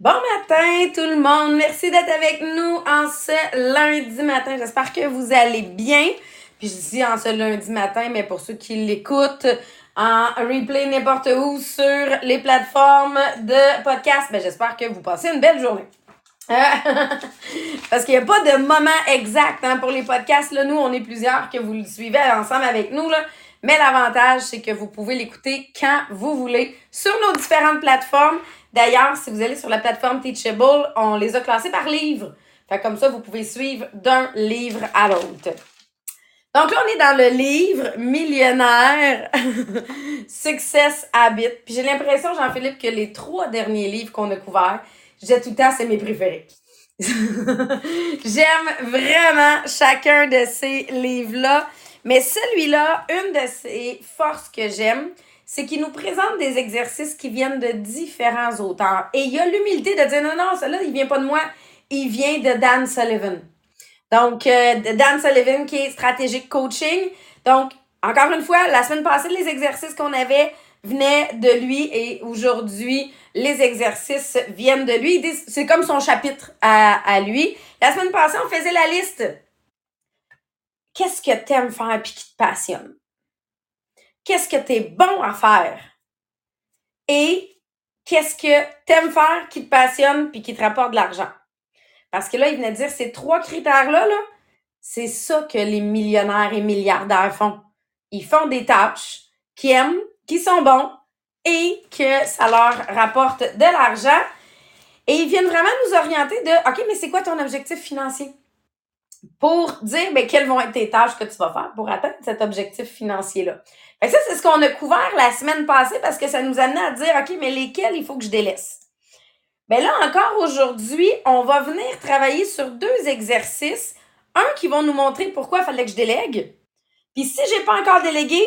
matin tout le monde. Merci d'être avec nous en ce lundi matin. J'espère que vous allez bien. Puis je dis en ce lundi matin, mais pour ceux qui l'écoutent en replay n'importe où sur les plateformes de podcast, ben j'espère que vous passez une belle journée. Parce qu'il n'y a pas de moment exact hein, pour les podcasts. Nous, on est plusieurs que vous le suivez ensemble avec nous. Là. Mais l'avantage, c'est que vous pouvez l'écouter quand vous voulez sur nos différentes plateformes. D'ailleurs, si vous allez sur la plateforme Teachable, on les a classés par livre. Fait comme ça, vous pouvez suivre d'un livre à l'autre. Donc là, on est dans le livre Millionnaire Success Habit. Puis j'ai l'impression, Jean-Philippe, que les trois derniers livres qu'on a couverts, j'ai tout le temps, c'est mes préférés. J'aime vraiment chacun de ces livres-là. Mais celui-là, une de ses forces que j'aime, c'est qu'il nous présente des exercices qui viennent de différents auteurs. Et il y a l'humilité de dire non, non, celui-là, il vient pas de moi, il vient de Dan Sullivan. Donc, euh, Dan Sullivan qui est stratégique coaching. Donc, encore une fois, la semaine passée, les exercices qu'on avait venaient de lui et aujourd'hui, les exercices viennent de lui. C'est comme son chapitre à, à lui. La semaine passée, on faisait la liste. Qu'est-ce que tu aimes faire et qui te passionne? Qu'est-ce que tu es bon à faire? Et qu'est-ce que tu aimes faire qui te passionne puis qui te rapporte de l'argent? Parce que là, il venait de dire ces trois critères-là, -là, c'est ça que les millionnaires et milliardaires font. Ils font des tâches qu'ils aiment, qui sont bons et que ça leur rapporte de l'argent. Et ils viennent vraiment nous orienter de OK, mais c'est quoi ton objectif financier? Pour dire ben, quelles vont être tes tâches que tu vas faire pour atteindre cet objectif financier-là. Ça, c'est ce qu'on a couvert la semaine passée parce que ça nous amenait à dire OK, mais lesquels il faut que je délaisse? Ben là encore aujourd'hui, on va venir travailler sur deux exercices. Un qui vont nous montrer pourquoi il fallait que je délègue. Puis si j'ai pas encore délégué,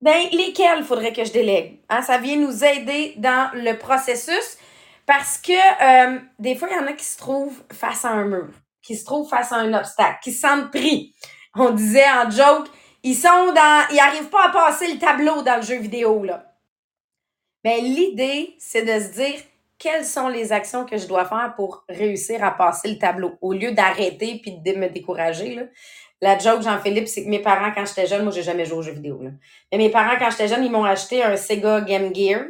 ben lesquels faudrait que je délègue? Hein? Ça vient nous aider dans le processus parce que euh, des fois, il y en a qui se trouvent face à un mur, qui se trouvent face à un obstacle, qui se sentent pris. On disait en joke, ils sont dans. Ils n'arrivent pas à passer le tableau dans le jeu vidéo. Là. Mais ben, l'idée, c'est de se dire quelles sont les actions que je dois faire pour réussir à passer le tableau? Au lieu d'arrêter puis de me décourager. Là. La joke, Jean-Philippe, c'est que mes parents, quand j'étais jeune, moi, j'ai jamais joué aux jeux vidéo. Mais mes parents, quand j'étais jeune, ils m'ont acheté un Sega Game Gear.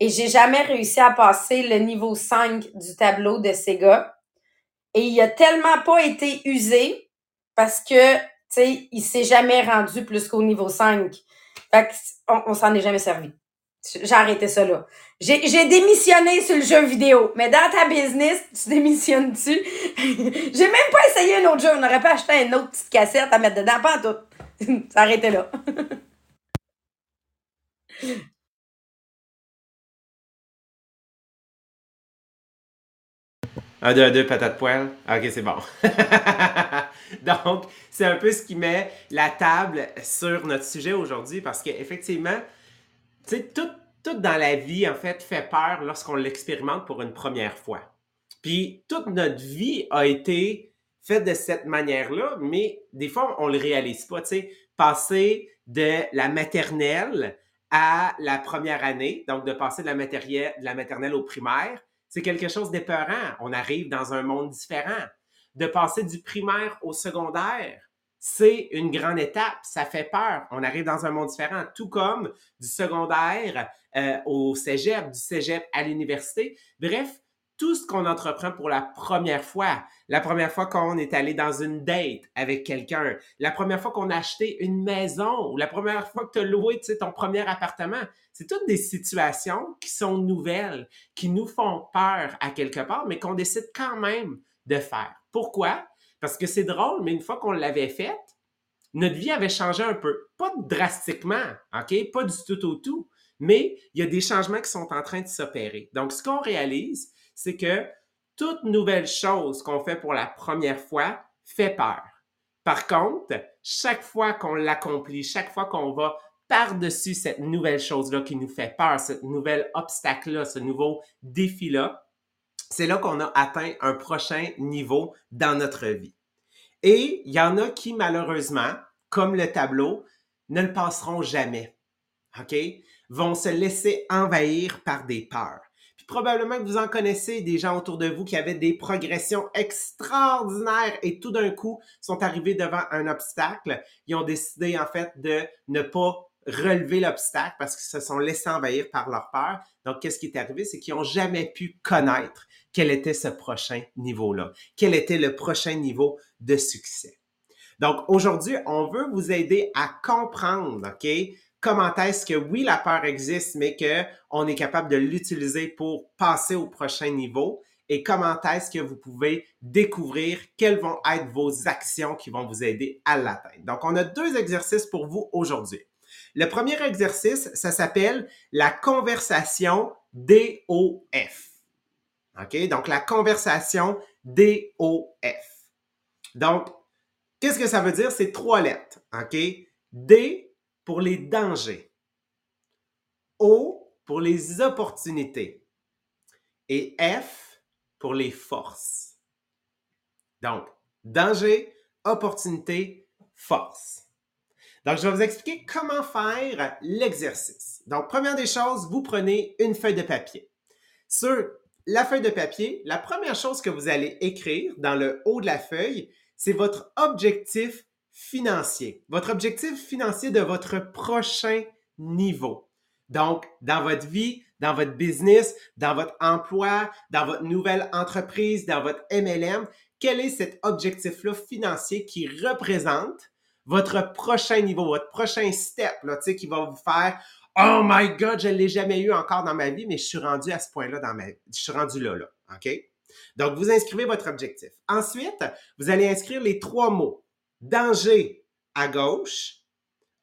Et j'ai jamais réussi à passer le niveau 5 du tableau de Sega. Et il a tellement pas été usé parce que, sais, il s'est jamais rendu plus qu'au niveau 5. Fait qu'on on s'en est jamais servi. J'ai arrêté ça là. J'ai démissionné sur le jeu vidéo. Mais dans ta business, tu démissionnes-tu? J'ai même pas essayé un autre jeu. On aurait pas acheté une autre petite cassette à mettre dedans. Pas tout. Ça arrêtait là. Un, deux, un, deux, patate poêle. Ok, c'est bon. Donc, c'est un peu ce qui met la table sur notre sujet aujourd'hui parce qu'effectivement, tu sais, tout, tout dans la vie, en fait, fait peur lorsqu'on l'expérimente pour une première fois. Puis toute notre vie a été faite de cette manière-là, mais des fois, on le réalise pas. Tu sais, passer de la maternelle à la première année, donc de passer de la, de la maternelle au primaire, c'est quelque chose d'épeurant. On arrive dans un monde différent. De passer du primaire au secondaire, c'est une grande étape. Ça fait peur. On arrive dans un monde différent, tout comme du secondaire euh, au cégep, du cégep à l'université. Bref, tout ce qu'on entreprend pour la première fois, la première fois qu'on est allé dans une date avec quelqu'un, la première fois qu'on a acheté une maison ou la première fois que tu as loué ton premier appartement, c'est toutes des situations qui sont nouvelles, qui nous font peur à quelque part, mais qu'on décide quand même de faire. Pourquoi? Parce que c'est drôle, mais une fois qu'on l'avait faite, notre vie avait changé un peu. Pas drastiquement, OK? Pas du tout au tout. Mais il y a des changements qui sont en train de s'opérer. Donc, ce qu'on réalise, c'est que toute nouvelle chose qu'on fait pour la première fois fait peur. Par contre, chaque fois qu'on l'accomplit, chaque fois qu'on va par-dessus cette nouvelle chose-là qui nous fait peur, ce nouvel obstacle-là, ce nouveau défi-là, c'est là qu'on a atteint un prochain niveau dans notre vie. Et il y en a qui, malheureusement, comme le tableau, ne le passeront jamais. OK? Vont se laisser envahir par des peurs. Probablement que vous en connaissez des gens autour de vous qui avaient des progressions extraordinaires et tout d'un coup sont arrivés devant un obstacle. Ils ont décidé en fait de ne pas relever l'obstacle parce qu'ils se sont laissés envahir par leur peur. Donc, qu'est-ce qui est arrivé? C'est qu'ils n'ont jamais pu connaître quel était ce prochain niveau-là, quel était le prochain niveau de succès. Donc, aujourd'hui, on veut vous aider à comprendre, OK, comment est-ce que oui, la peur existe, mais qu'on est capable de l'utiliser pour passer au prochain niveau et comment est-ce que vous pouvez découvrir quelles vont être vos actions qui vont vous aider à l'atteindre. Donc, on a deux exercices pour vous aujourd'hui. Le premier exercice, ça s'appelle la conversation DOF. OK? Donc, la conversation DOF. Donc, qu'est-ce que ça veut dire? C'est trois lettres. OK? D pour les dangers. O pour les opportunités. Et F pour les forces. Donc, danger, opportunité, force. Donc, je vais vous expliquer comment faire l'exercice. Donc, première des choses, vous prenez une feuille de papier. Sur la feuille de papier, la première chose que vous allez écrire dans le haut de la feuille, c'est votre objectif financier. Votre objectif financier de votre prochain niveau. Donc, dans votre vie, dans votre business, dans votre emploi, dans votre nouvelle entreprise, dans votre MLM, quel est cet objectif-là financier qui représente votre prochain niveau, votre prochain step, là, tu sais, qui va vous faire Oh my God, je ne l'ai jamais eu encore dans ma vie, mais je suis rendu à ce point-là dans ma vie. Je suis rendu là, là. OK? Donc, vous inscrivez votre objectif. Ensuite, vous allez inscrire les trois mots. Danger à gauche,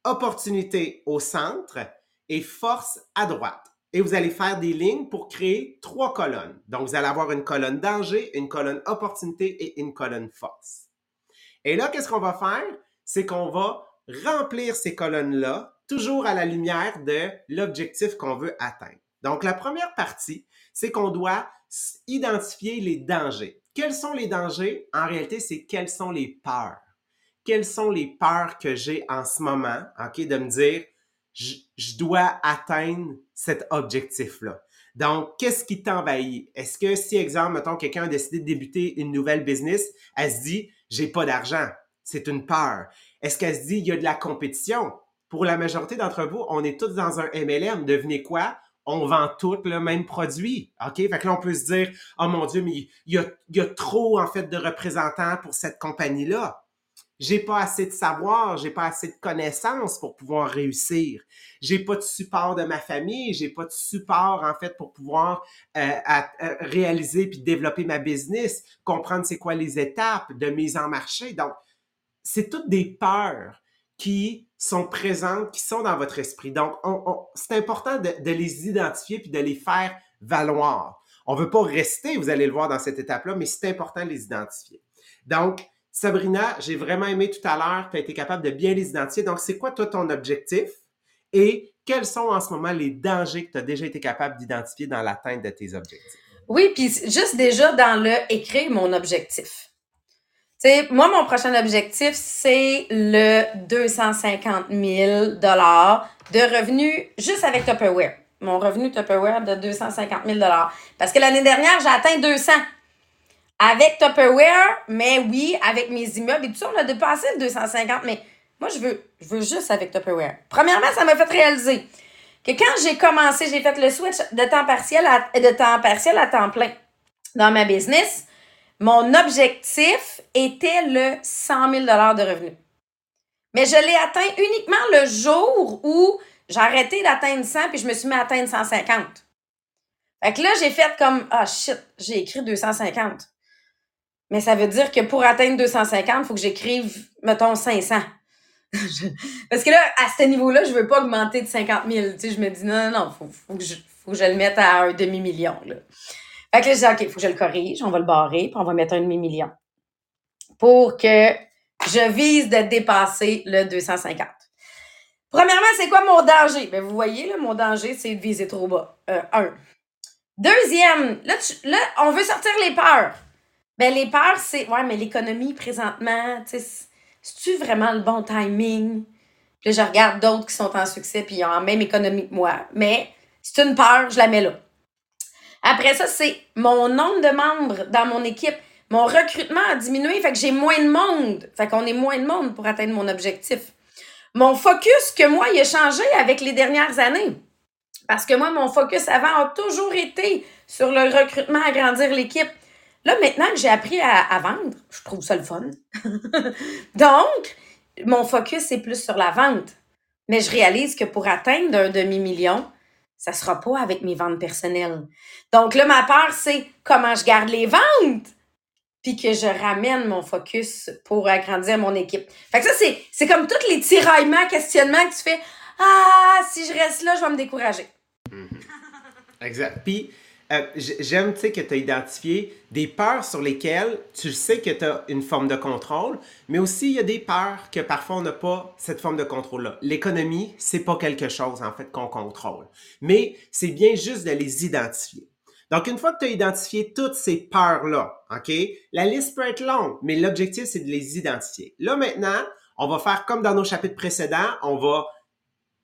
opportunité au centre et force à droite. Et vous allez faire des lignes pour créer trois colonnes. Donc, vous allez avoir une colonne danger, une colonne opportunité et une colonne force. Et là, qu'est-ce qu'on va faire? c'est qu'on va remplir ces colonnes-là toujours à la lumière de l'objectif qu'on veut atteindre. Donc, la première partie, c'est qu'on doit identifier les dangers. Quels sont les dangers? En réalité, c'est quelles sont les peurs. Quelles sont les peurs que j'ai en ce moment, OK, de me dire, je, je dois atteindre cet objectif-là. Donc, qu'est-ce qui t'envahit? Est-ce que si, exemple, mettons, quelqu'un a décidé de débuter une nouvelle business, elle se dit, j'ai pas d'argent c'est une peur. Est-ce qu'elle se dit, il y a de la compétition? Pour la majorité d'entre vous, on est tous dans un MLM. Devinez quoi? On vend tous le même produit. OK? Fait que là, on peut se dire, oh mon Dieu, mais il y a, trop, en fait, de représentants pour cette compagnie-là. J'ai pas assez de savoir, j'ai pas assez de connaissances pour pouvoir réussir. J'ai pas de support de ma famille, j'ai pas de support en fait pour pouvoir euh, euh, réaliser puis développer ma business, comprendre c'est quoi les étapes de mise en marché. Donc, c'est toutes des peurs qui sont présentes, qui sont dans votre esprit. Donc, c'est important de, les identifier puis de les faire valoir. On ne veut pas rester, vous allez le voir dans cette étape-là, mais c'est important de les identifier. Donc, Sabrina, j'ai vraiment aimé tout à l'heure, tu as été capable de bien les identifier. Donc, c'est quoi toi ton objectif? Et quels sont en ce moment les dangers que tu as déjà été capable d'identifier dans l'atteinte de tes objectifs? Oui, puis juste déjà dans le écrire mon objectif sais, moi, mon prochain objectif, c'est le 250 000 de revenus juste avec Tupperware. Mon revenu Tupperware de 250 000 Parce que l'année dernière, j'ai atteint 200 avec Tupperware, mais oui, avec mes immeubles et tout ça, on a dépassé le 250, mais moi, je veux, je veux juste avec Tupperware. Premièrement, ça m'a fait réaliser que quand j'ai commencé, j'ai fait le switch de temps partiel à, de temps partiel à temps plein dans ma business, mon objectif était le 100 000 de revenus. Mais je l'ai atteint uniquement le jour où j'ai arrêté d'atteindre 100 puis je me suis mis à atteindre 150. Fait que là, j'ai fait comme, ah shit, j'ai écrit 250. Mais ça veut dire que pour atteindre 250, il faut que j'écrive, mettons, 500. Parce que là, à ce niveau-là, je veux pas augmenter de 50 000. Tu sais, je me dis, non, non, non, faut, que, je, faut que je le mette à un demi-million. Fait que là, je dis, OK, il faut que je le corrige, on va le barrer, puis on va mettre un demi-million. Pour que je vise de dépasser le 250. Premièrement, c'est quoi mon danger? Ben, vous voyez, là, mon danger, c'est de viser trop bas. Euh, un. Deuxième, là, là, on veut sortir les peurs. Ben, les peurs, c'est, ouais, mais l'économie présentement, tu sais, c'est-tu vraiment le bon timing? Puis là, je regarde d'autres qui sont en succès puis ils ont la même économie que moi. Mais c'est une peur, je la mets là. Après ça, c'est mon nombre de membres dans mon équipe. Mon recrutement a diminué, fait que j'ai moins de monde. Fait qu'on est moins de monde pour atteindre mon objectif. Mon focus que moi, il a changé avec les dernières années. Parce que moi, mon focus avant a toujours été sur le recrutement, agrandir l'équipe. Là, maintenant que j'ai appris à, vendre, je trouve ça le fun. Donc, mon focus est plus sur la vente. Mais je réalise que pour atteindre un demi-million, ça sera pas avec mes ventes personnelles. Donc là, ma peur, c'est comment je garde les ventes, puis que je ramène mon focus pour agrandir mon équipe. Fait que ça, c'est, comme tous les tiraillements, questionnements que tu fais. Ah, si je reste là, je vais me décourager. Mm-hmm. Exact. Puis, euh, j'aime, que tu as identifié des peurs sur lesquelles tu sais que tu as une forme de contrôle, mais aussi il y a des peurs que parfois on n'a pas cette forme de contrôle-là. L'économie, c'est pas quelque chose, en fait, qu'on contrôle. Mais c'est bien juste de les identifier. Donc, une fois que tu as identifié toutes ces peurs-là, OK, la liste peut être longue, mais l'objectif, c'est de les identifier. Là, maintenant, on va faire comme dans nos chapitres précédents, on va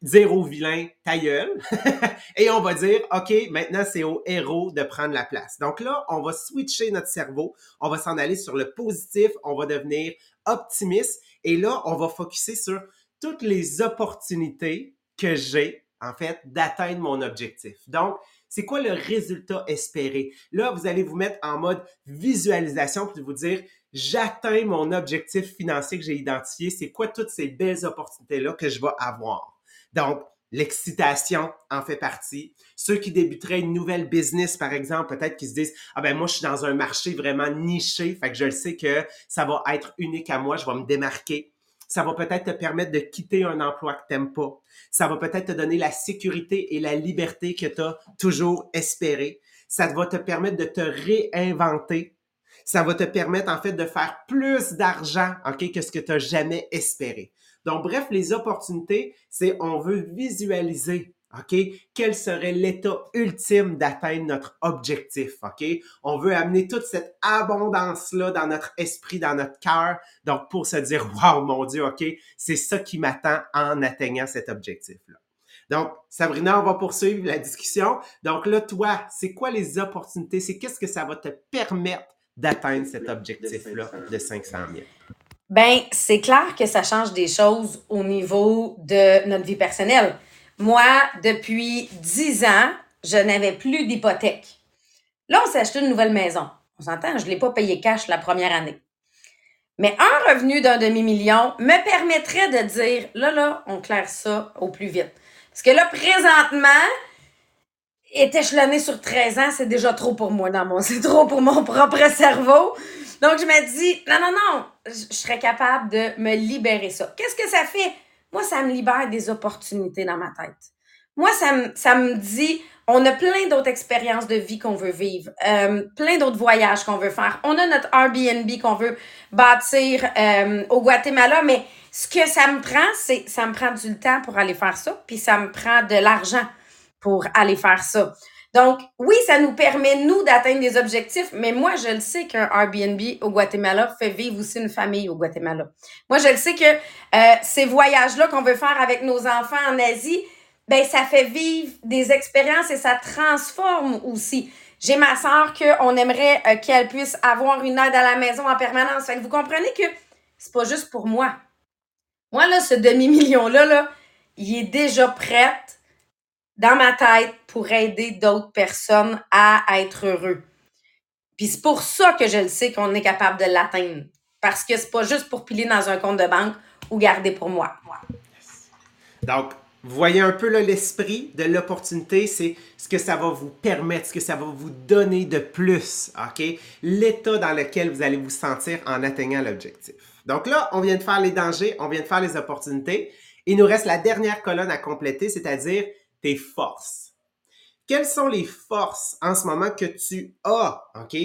dire au vilain ta et on va dire OK, maintenant c'est au héros de prendre la place. Donc là, on va switcher notre cerveau, on va s'en aller sur le positif, on va devenir optimiste et là, on va focuser sur toutes les opportunités que j'ai en fait d'atteindre mon objectif. Donc, c'est quoi le résultat espéré? Là, vous allez vous mettre en mode visualisation puis vous dire j'atteins mon objectif financier que j'ai identifié, c'est quoi toutes ces belles opportunités là que je vais avoir? Donc, l'excitation en fait partie. Ceux qui débuteraient une nouvelle business, par exemple, peut-être qu'ils se disent, ah ben moi, je suis dans un marché vraiment niché, fait que je le sais que ça va être unique à moi, je vais me démarquer. Ça va peut-être te permettre de quitter un emploi que t'aimes pas. Ça va peut-être te donner la sécurité et la liberté que tu as toujours espéré. Ça va te permettre de te réinventer. Ça va te permettre, en fait, de faire plus d'argent, que ce que tu n'as jamais espéré. Donc, bref, les opportunités, c'est on veut visualiser OK? Quel serait l'état ultime d'atteindre notre objectif, OK? On veut amener toute cette abondance-là dans notre esprit, dans notre cœur. Donc, pour se dire, wow, mon Dieu, OK, c'est ça qui m'attend en atteignant cet objectif-là. Donc, Sabrina, on va poursuivre la discussion. Donc là, toi, c'est quoi les opportunités? C'est qu'est-ce que ça va te permettre d'atteindre cet objectif-là de 500 000? Ben, c'est clair que ça change des choses au niveau de notre vie personnelle. Moi, depuis dix ans, je n'avais plus d'hypothèque. Là, on s'est acheté une nouvelle maison. On s'entend, je ne l'ai pas payé cash la première année. Mais un revenu d'un demi-million me permettrait de dire, là, là, on claire ça au plus vite. Parce que là, présentement, est échelonné sur 13 ans, c'est déjà trop pour moi dans mon, c'est trop pour mon propre cerveau. Donc, je me dis, non, non, non, je serais capable de me libérer ça. Qu'est-ce que ça fait? Moi, ça me libère des opportunités dans ma tête. Moi, ça me, ça me dit, on a plein d'autres expériences de vie qu'on veut vivre, euh, plein d'autres voyages qu'on veut faire. On a notre Airbnb qu'on veut bâtir euh, au Guatemala, mais ce que ça me prend, c'est ça me prend du temps pour aller faire ça, puis ça me prend de l'argent pour aller faire ça. Donc, oui, ça nous permet, nous, d'atteindre des objectifs, mais moi, je le sais qu'un Airbnb au Guatemala fait vivre aussi une famille au Guatemala. Moi, je le sais que euh, ces voyages-là qu'on veut faire avec nos enfants en Asie, ben ça fait vivre des expériences et ça transforme aussi. J'ai ma soeur qu'on aimerait euh, qu'elle puisse avoir une aide à la maison en permanence. Fait que vous comprenez que c'est pas juste pour moi. Moi, là, ce demi-million-là, là, il est déjà prêt dans ma tête pour aider d'autres personnes à être heureux. Puis c'est pour ça que je le sais qu'on est capable de l'atteindre. Parce que c'est pas juste pour piler dans un compte de banque ou garder pour moi. Donc, vous voyez un peu l'esprit de l'opportunité, c'est ce que ça va vous permettre, ce que ça va vous donner de plus, OK? L'état dans lequel vous allez vous sentir en atteignant l'objectif. Donc là, on vient de faire les dangers, on vient de faire les opportunités. Il nous reste la dernière colonne à compléter, c'est-à-dire forces. Quelles sont les forces en ce moment que tu as, OK,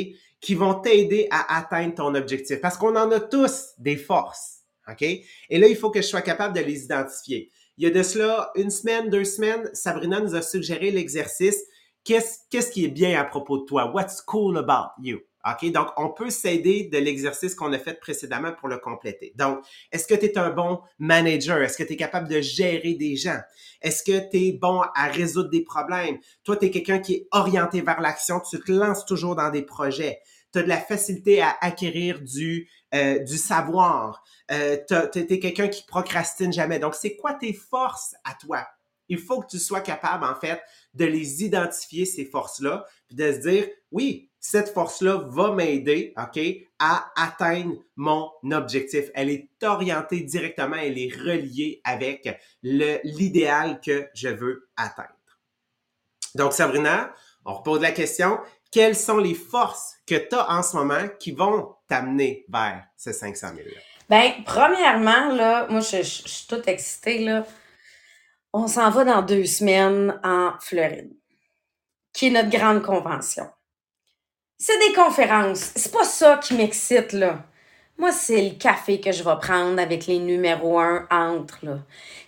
qui vont t'aider à atteindre ton objectif? Parce qu'on en a tous des forces, OK? Et là, il faut que je sois capable de les identifier. Il y a de cela une semaine, deux semaines, Sabrina nous a suggéré l'exercice. Qu'est-ce qui est bien à propos de toi? What's cool about you? OK? Donc, on peut s'aider de l'exercice qu'on a fait précédemment pour le compléter. Donc, est-ce que tu es un bon manager? Est-ce que tu es capable de gérer des gens? Est-ce que tu es bon à résoudre des problèmes? Toi, tu es quelqu'un qui est orienté vers l'action, tu te lances toujours dans des projets. Tu as de la facilité à acquérir du, euh, du savoir. Euh, tu es quelqu'un qui procrastine jamais. Donc, c'est quoi tes forces à toi? Il faut que tu sois capable, en fait, de les identifier, ces forces-là, puis de se dire, oui, cette force-là va m'aider, OK, à atteindre mon objectif. Elle est orientée directement, elle est reliée avec l'idéal que je veux atteindre. Donc, Sabrina, on repose la question, quelles sont les forces que tu as en ce moment qui vont t'amener vers ces 500 000 là? Ben, premièrement, là, moi, je, je suis toute excitée, là. On s'en va dans deux semaines en Floride, qui est notre grande convention. C'est des conférences. C'est pas ça qui m'excite, là. Moi, c'est le café que je vais prendre avec les numéros un entre, là.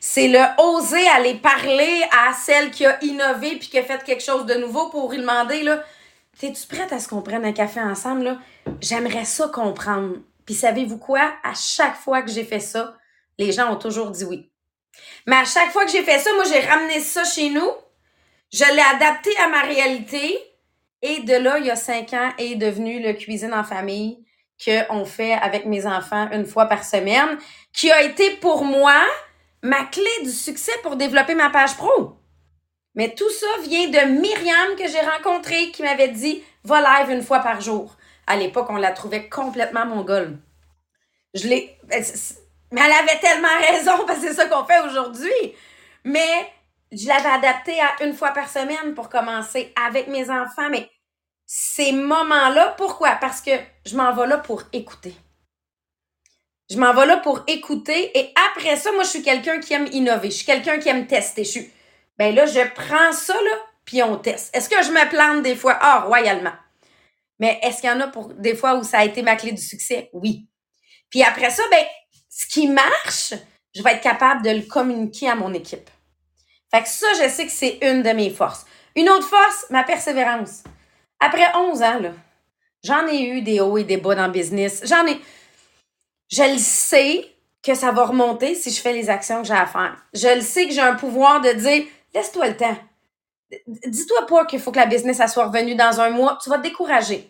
C'est le oser aller parler à celle qui a innové puis qui a fait quelque chose de nouveau pour lui demander, là, t'es-tu prête à ce qu'on prenne un café ensemble, là? J'aimerais ça comprendre. Puis savez-vous quoi? À chaque fois que j'ai fait ça, les gens ont toujours dit oui. Mais à chaque fois que j'ai fait ça, moi, j'ai ramené ça chez nous. Je l'ai adapté à ma réalité et de là, il y a cinq ans, est devenu le cuisine en famille qu'on fait avec mes enfants une fois par semaine, qui a été pour moi ma clé du succès pour développer ma page pro. Mais tout ça vient de Myriam que j'ai rencontrée qui m'avait dit va live une fois par jour. À l'époque, on la trouvait complètement mongole. Je l'ai. Ben, mais elle avait tellement raison parce que c'est ça qu'on fait aujourd'hui. Mais je l'avais adapté à une fois par semaine pour commencer avec mes enfants. Ces moments-là, pourquoi? Parce que je m'en vais là pour écouter. Je m'en vais là pour écouter et après ça, moi, je suis quelqu'un qui aime innover. Je suis quelqu'un qui aime tester. Je ben là, je prends ça, là, puis on teste. Est-ce que je me plante des fois? Ah, royalement. Mais est-ce qu'il y en a des fois où ça a été ma clé du succès? Oui. Puis après ça, ben, ce qui marche, je vais être capable de le communiquer à mon équipe. Fait que ça, je sais que c'est une de mes forces. Une autre force, ma persévérance. Après 11 ans, là, j'en ai eu des hauts et des bas dans le business. J'en ai. Je le sais que ça va remonter si je fais les actions que j'ai à faire. Je le sais que j'ai un pouvoir de dire laisse-toi le temps. Dis-toi pas qu'il faut que la business soit revenue dans un mois. Tu vas te décourager.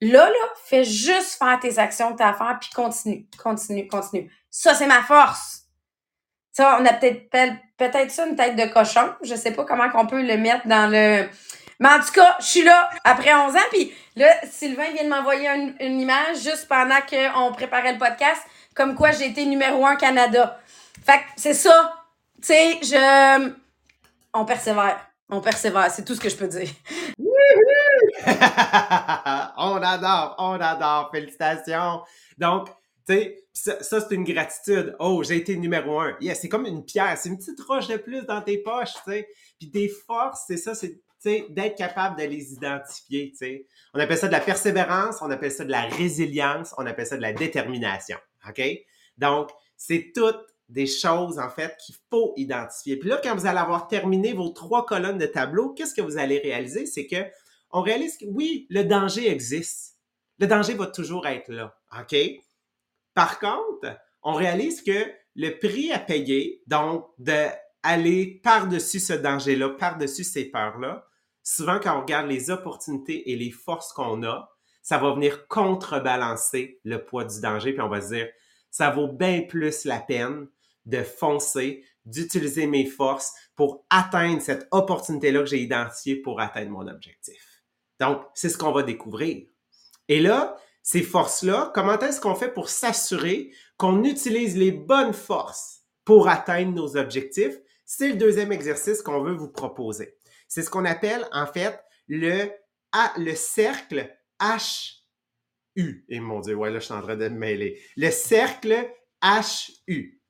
Là, là, fais juste faire tes actions que tu as à faire, puis continue, continue, continue. Ça, c'est ma force. Ça, on a peut-être peut-être ça une tête de cochon. Je sais pas comment qu'on peut le mettre dans le. Mais en tout cas, je suis là après 11 ans. Puis là, Sylvain vient de m'envoyer une, image juste pendant qu'on préparait le podcast, comme quoi j'ai été numéro un Canada. Fait que c'est ça. Tu sais, je. On persévère. On persévère. C'est tout ce que je peux dire. on adore, on adore. Félicitations. Donc, tu sais, ça, ça c'est une gratitude. Oh, j'ai été numéro un. Yeah, c'est comme une pierre, c'est une petite roche de plus dans tes poches, tu sais. Puis des forces, c'est ça, c'est d'être capable de les identifier. On appelle ça de la persévérance, on appelle ça de la résilience, on appelle ça de la détermination. Donc, c'est toutes des choses, en fait, qu'il faut identifier. Puis là, quand vous allez avoir terminé vos trois colonnes de tableau, qu'est-ce que vous allez réaliser? C'est que on réalise que oui, le danger existe. Le danger va toujours être là. OK? Par contre, on réalise que le prix à payer, donc d'aller par-dessus ce danger-là, par-dessus ces peurs-là, souvent quand on regarde les opportunités et les forces qu'on a, ça va venir contrebalancer le poids du danger, puis on va se dire, ça vaut bien plus la peine de foncer, d'utiliser mes forces pour atteindre cette opportunité-là que j'ai identifiée pour atteindre mon objectif. Donc, c'est ce qu'on va découvrir. Et là, ces forces-là, comment est-ce qu'on fait pour s'assurer qu'on utilise les bonnes forces pour atteindre nos objectifs? C'est le deuxième exercice qu'on veut vous proposer. C'est ce qu'on appelle en fait le, le cercle HU. Et mon Dieu, ouais, là, je suis en train de me mêler. Le cercle HU.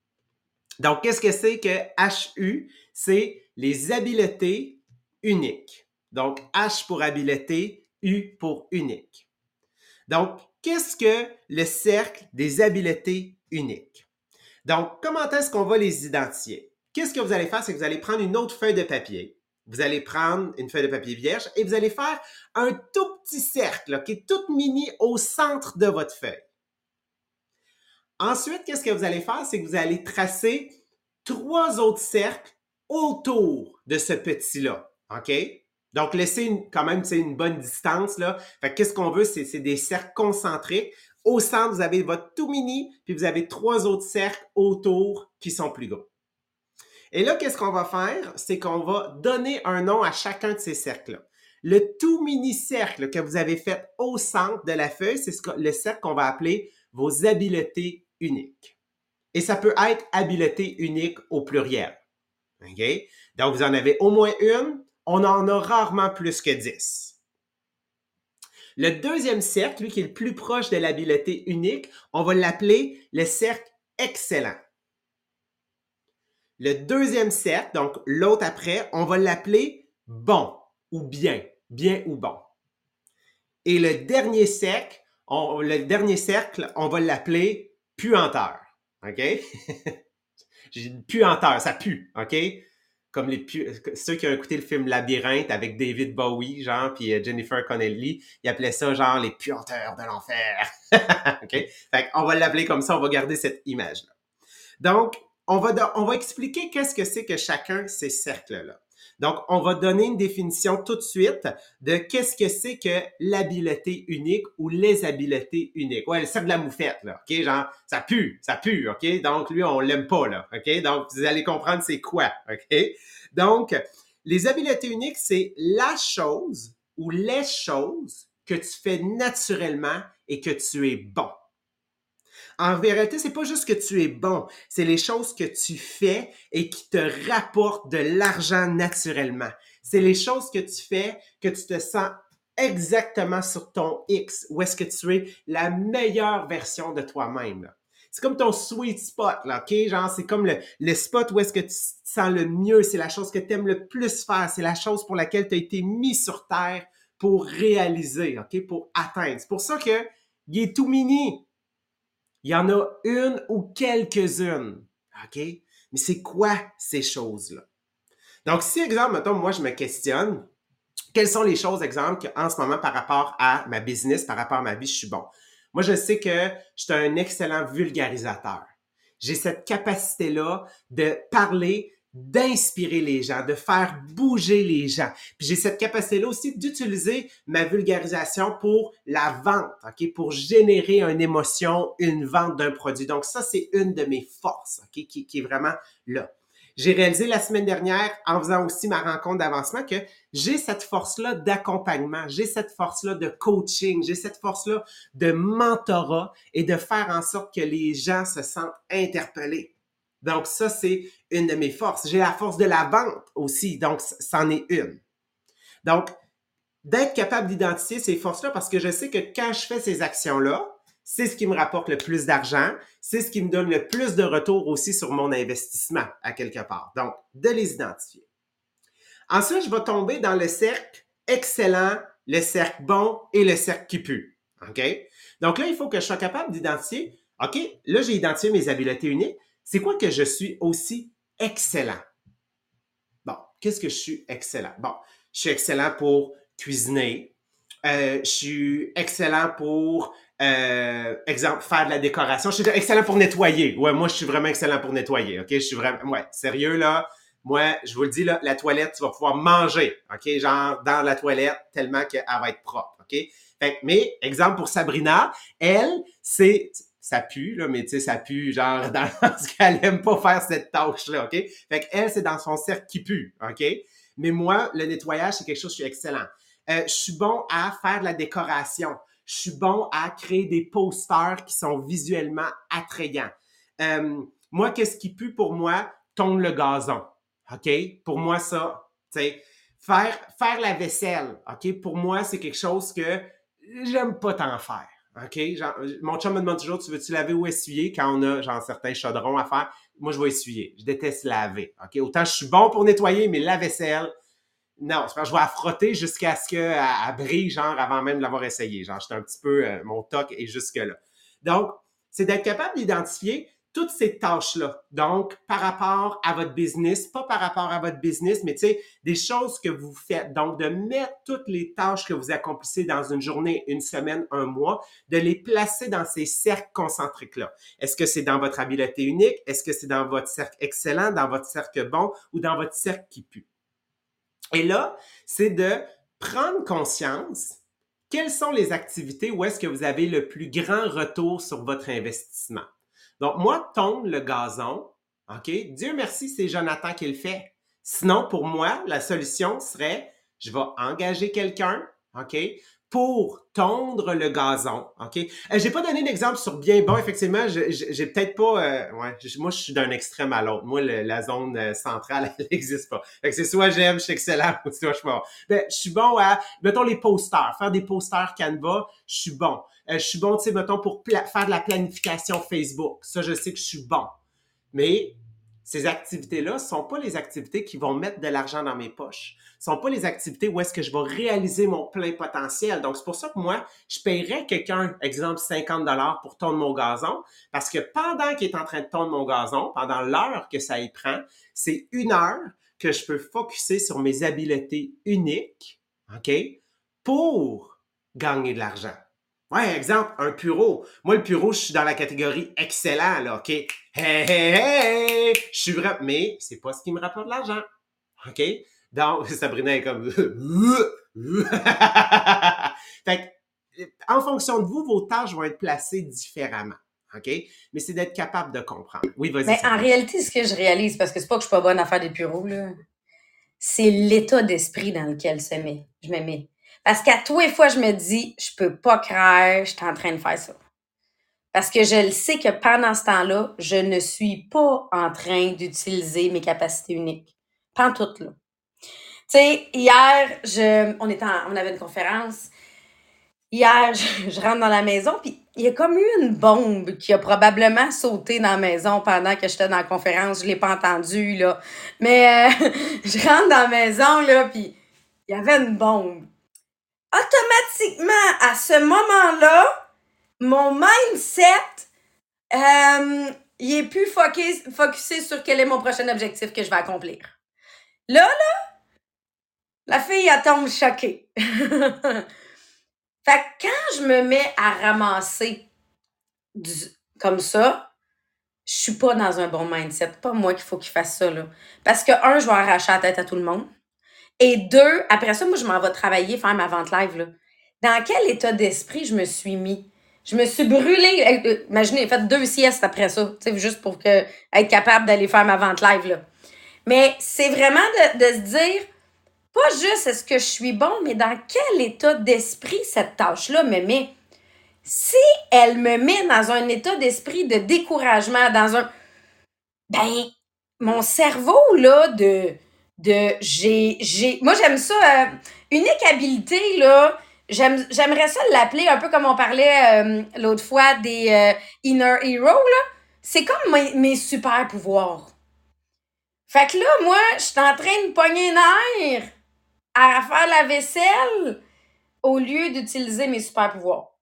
Donc, qu'est-ce que c'est que HU? C'est les habiletés uniques. Donc, H pour habileté, U pour unique. Donc, qu'est-ce que le cercle des habiletés uniques? Donc, comment est-ce qu'on va les identifier? Qu'est-ce que vous allez faire? C'est que vous allez prendre une autre feuille de papier vous allez prendre une feuille de papier vierge et vous allez faire un tout petit cercle qui est tout mini au centre de votre feuille. Ensuite, qu'est-ce que vous allez faire? C'est que vous allez tracer trois autres cercles autour de ce petit-là. OK? Donc, laissez quand même une bonne distance. Là. Fait qu'est-ce qu'on veut? C'est des cercles concentriques. Au centre, vous avez votre tout mini, puis vous avez trois autres cercles autour qui sont plus gros. Et là, qu'est-ce qu'on va faire? C'est qu'on va donner un nom à chacun de ces cercles-là. Le tout mini cercle que vous avez fait au centre de la feuille, c'est le cercle qu'on va appeler vos habiletés unique. Et ça peut être habileté unique au pluriel. OK? Donc, vous en avez au moins une, on en a rarement plus que dix. Le deuxième cercle, lui qui est le plus proche de l'habileté unique, on va l'appeler le cercle excellent. Le deuxième cercle, donc l'autre après, on va l'appeler bon ou bien, bien ou bon. Et le dernier cercle, le dernier cercle, on va l'appeler puanteur. OK? J'ai dit puanteur, ça pue, OK? Comme ceux qui ont écouté le film Labyrinthe avec David Bowie, genre, puis euh, Jennifer Connelly, ils appelaient ça genre les puanteurs de l'enfer. OK? Fait on va l'appeler comme ça, on va garder cette image-là. Donc, on va, expliquer qu'est-ce que c'est que chacun ces cercles-là. Donc, on va donner une définition tout de suite de qu'est-ce que c'est que l'habileté unique ou les habiletés uniques. Ouais, le cercle de la moufette, là, OK? Genre, ça pue, ça pue, OK? Donc, lui, on l'aime pas, là, OK? Donc, vous allez comprendre c'est quoi, OK? Donc, les habiletés uniques, c'est la chose ou les choses que tu fais naturellement et que tu es bon. En vérité, c'est pas juste que tu es bon, c'est les choses que tu fais et qui te rapportent de l'argent naturellement. C'est les choses que tu fais que tu te sens exactement sur ton X, où est-ce que tu es la meilleure version de toi-même. C'est comme ton sweet spot, là, OK? Genre, c'est comme le, le spot où est-ce que tu te sens le mieux. C'est la chose que tu aimes le plus faire. C'est la chose pour laquelle tu as été mis sur Terre pour réaliser, OK? Pour atteindre. C'est pour ça que il est tout mini. Il y en a une ou quelques-unes. OK? Mais c'est quoi ces choses-là? Donc, si, exemple, mettons, moi, je me questionne, quelles sont les choses, exemple, en ce moment, par rapport à ma business, par rapport à ma vie, je suis bon? Moi, je sais que je suis un excellent vulgarisateur. J'ai cette capacité-là de parler d'inspirer les gens, de faire bouger les gens. Puis j'ai cette capacité-là aussi d'utiliser ma vulgarisation pour la vente, OK? Pour générer une émotion, une vente d'un produit. Donc ça, c'est une de mes forces, OK? Qui, qui est vraiment là. J'ai réalisé la semaine dernière, en faisant aussi ma rencontre d'avancement, que j'ai cette force-là d'accompagnement, j'ai cette force-là de coaching, j'ai cette force-là de mentorat et de faire en sorte que les gens se sentent interpellés. Donc, ça, c'est une de mes forces. J'ai la force de la vente aussi, donc c'en est une. Donc, d'être capable d'identifier ces forces-là parce que je sais que quand je fais ces actions-là, c'est ce qui me rapporte le plus d'argent, c'est ce qui me donne le plus de retour aussi sur mon investissement à quelque part. Donc, de les identifier. Ensuite, je vais tomber dans le cercle excellent, le cercle bon et le cercle qui pue. OK? Donc là, il faut que je sois capable d'identifier, OK, là, j'ai identifié mes habiletés uniques, c'est quoi que je suis aussi excellent? Bon, qu'est-ce que je suis excellent? Bon, je suis excellent pour cuisiner. Euh, je suis excellent pour, euh, exemple, faire de la décoration. Je suis excellent pour nettoyer. Ouais, moi, je suis vraiment excellent pour nettoyer. OK? Je suis vraiment, ouais, sérieux, là. Moi, je vous le dis, là, la toilette, tu vas pouvoir manger. OK? Genre, dans la toilette, tellement qu'elle va être propre. OK? Mais, exemple pour Sabrina, elle, c'est, ça pue, là, mais tu sais, ça pue, genre, dans ce qu'elle aime pas faire cette tâche-là, OK? Fait qu'elle, c'est dans son cercle qui pue, OK? Mais moi, le nettoyage, c'est quelque chose, je suis excellent. Euh, je suis bon à faire de la décoration. Je suis bon à créer des posters qui sont visuellement attrayants. Euh, moi, qu'est-ce qui pue pour moi? Tondre le gazon, OK? Pour moi, ça, tu sais, faire, faire la vaisselle, OK? Pour moi, c'est quelque chose que j'aime pas tant faire. OK? Genre, mon chum me demande toujours, tu veux-tu laver ou essuyer? Quand on a, genre, certains chaudrons à faire? Moi, je vais essuyer. Je déteste laver. OK? Autant je suis bon pour nettoyer, mais la vaisselle, non. Je vais la frotter jusqu'à ce qu'elle brille, genre, avant même de l'avoir essayé. Genre, j'étais un petit peu, euh, mon toc est jusque-là. Donc, c'est d'être capable d'identifier toutes ces tâches-là. Donc, par rapport à votre business, pas par rapport à votre business, mais tu sais, des choses que vous faites. Donc, de mettre toutes les tâches que vous accomplissez dans une journée, une semaine, un mois, de les placer dans ces cercles concentriques-là. Est-ce que c'est dans votre habileté unique? Est-ce que c'est dans votre cercle excellent, dans votre cercle bon ou dans votre cercle qui pue? Et là, c'est de prendre conscience quelles sont les activités où est-ce que vous avez le plus grand retour sur votre investissement. Donc, moi, tondre le gazon, OK? Dieu merci, c'est Jonathan qui le fait. Sinon, pour moi, la solution serait, je vais engager quelqu'un, OK? Pour tondre le gazon. OK? Euh, j'ai pas donné d'exemple sur bien bon. Effectivement, j'ai peut-être pas. Euh, ouais, moi, je suis d'un extrême à l'autre. Moi, la zone euh, centrale, elle n'existe pas. Fait que c'est soit j'aime, je suis excellent, ou soit je suis bon. Ben, je suis bon à, mettons, les posters. Faire des posters Canva, je suis bon. je suis bon, tu sais, mettons, pour faire de la planification Facebook. Ça, je sais que je suis bon. Mais ces activités-là ne sont pas les activités qui vont mettre de l'argent dans mes poches. Ce ne sont pas les activités où est-ce que je vais réaliser mon plein potentiel. Donc, c'est pour ça que moi, je paierais quelqu'un, exemple, 50 dollars pour tondre mon gazon, parce que pendant qu'il est en train de tondre mon gazon, pendant l'heure que ça y prend, c'est une heure que je peux focuser sur mes habiletés uniques, OK, pour gagner de l'argent. Ouais, exemple, un bureau. Moi, le bureau, je suis dans la catégorie excellent, là, OK? Hey, hey, hey! Je suis vrai, mais c'est pas ce qui me rapporte de l'argent. OK? Donc, Sabrina est comme... fait en fonction de vous, vos tâches vont être placées différemment. OK? Mais c'est d'être capable de comprendre. Oui, vas-y. Mais en réalité, ce que je réalise, parce que c'est pas que je suis pas bonne à faire des bureaux, là, c'est l'état d'esprit dans lequel je me mets. Parce qu'à tous les fois, je me dis, je peux pas croire, je suis en train de faire ça. Parce que je le sais que pendant ce temps-là, je ne suis pas en train d'utiliser mes capacités uniques. Pas en tout, là. Tu sais, hier, je, on, était on avait une conférence. Hier, je, rentre dans la maison, puis il y a comme eu une bombe qui a probablement sauté dans la maison pendant que j'étais dans la conférence. Je l'ai pas entendu, là. Mais euh, je rentre dans la maison, là, puis il y avait une bombe automatiquement, à ce moment-là, mon mindset, euh, il est plus focus, focusé sur quel est mon prochain objectif que je vais accomplir. Là, là, la fille, elle tombe choquée. fait que quand je me mets à ramasser comme ça, je suis pas dans un bon mindset. Pas moi qu'il faut qu'il fasse ça, là. Parce que, un, je vais arracher la tête à tout le monde. Et deux, après ça, moi, je m'en vais travailler, faire ma vente live. Dans quel état d'esprit je me suis mis? Je me suis brûlée. Euh, euh, imaginez, j'ai fait deux siestes après ça, juste pour que, être capable d'aller faire ma vente live. Mais c'est vraiment de, de se dire, pas juste est-ce que je suis bon, mais dans quel état d'esprit cette tâche-là me met? Si elle me met dans un état d'esprit de découragement, dans un. Ben, mon cerveau, là, de de j'ai j'ai moi j'aime ça euh, unique habilité là. J'aime j'aimerais ça l'appeler un peu comme on parlait euh, l'autre fois des euh, inner hero là. C'est comme mes, mes, super pouvoirs. Fait que là moi je suis en train de pogner un air à faire la vaisselle au lieu d'utiliser mes super pouvoirs.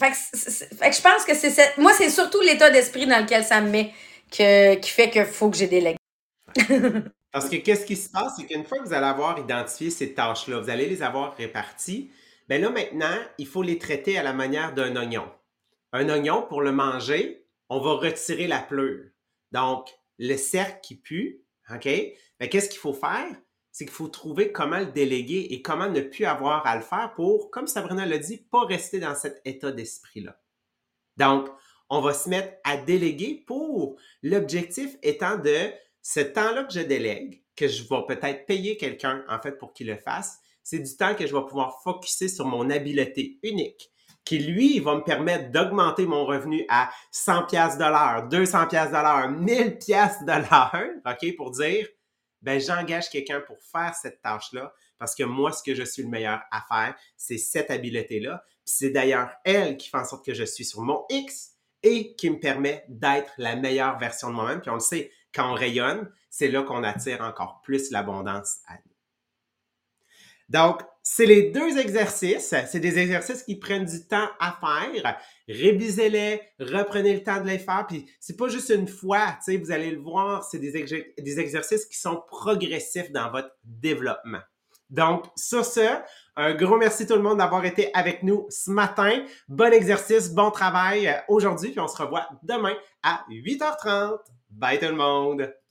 Fait que, que je pense que c'est moi c'est surtout l'état d'esprit dans lequel ça me met que, qui fait qu'il faut que j'ai des Parce que qu'est-ce qui se passe, c'est qu'une fois que vous allez avoir identifié ces tâches-là, vous allez les avoir réparties, bien là maintenant, il faut les traiter à la manière d'un oignon. Un oignon, pour le manger, on va retirer la pleure. Donc, le cercle qui pue, OK? Mais qu'est-ce qu'il faut faire? C'est qu'il faut trouver comment le déléguer et comment ne plus avoir à le faire pour, comme Sabrina l'a dit, pas rester dans cet état d'esprit-là. Donc, on va se mettre à déléguer pour l'objectif étant de ce temps-là que je délègue, que je vais peut-être payer quelqu'un, en fait, pour qu'il le fasse, c'est du temps que je vais pouvoir focuser sur mon habileté unique, qui, lui, va me permettre d'augmenter mon revenu à 100 pièces de l'heure, 200 pièces de l'heure, 1000 pièces de l'heure, OK, pour dire, ben, j'engage quelqu'un pour faire cette tâche-là, parce que moi, ce que je suis le meilleur à faire, c'est cette habileté-là. c'est d'ailleurs elle qui fait en sorte que je suis sur mon X et qui me permet d'être la meilleure version de moi-même. Puis on le sait, quand on rayonne, c'est là qu'on attire encore plus l'abondance à nous. Donc, c'est les deux exercices. C'est des exercices qui prennent du temps à faire. Révisez-les, reprenez le temps de les faire. Puis c'est pas juste une fois, tu sais, vous allez le voir, c'est des, exercices qui sont progressifs dans votre développement. Donc, sur ce, un gros merci tout le monde d'avoir été avec nous ce matin. Bon exercice, bon travail euh, aujourd'hui, puis on se revoit demain à 8h30. Bye tout le monde!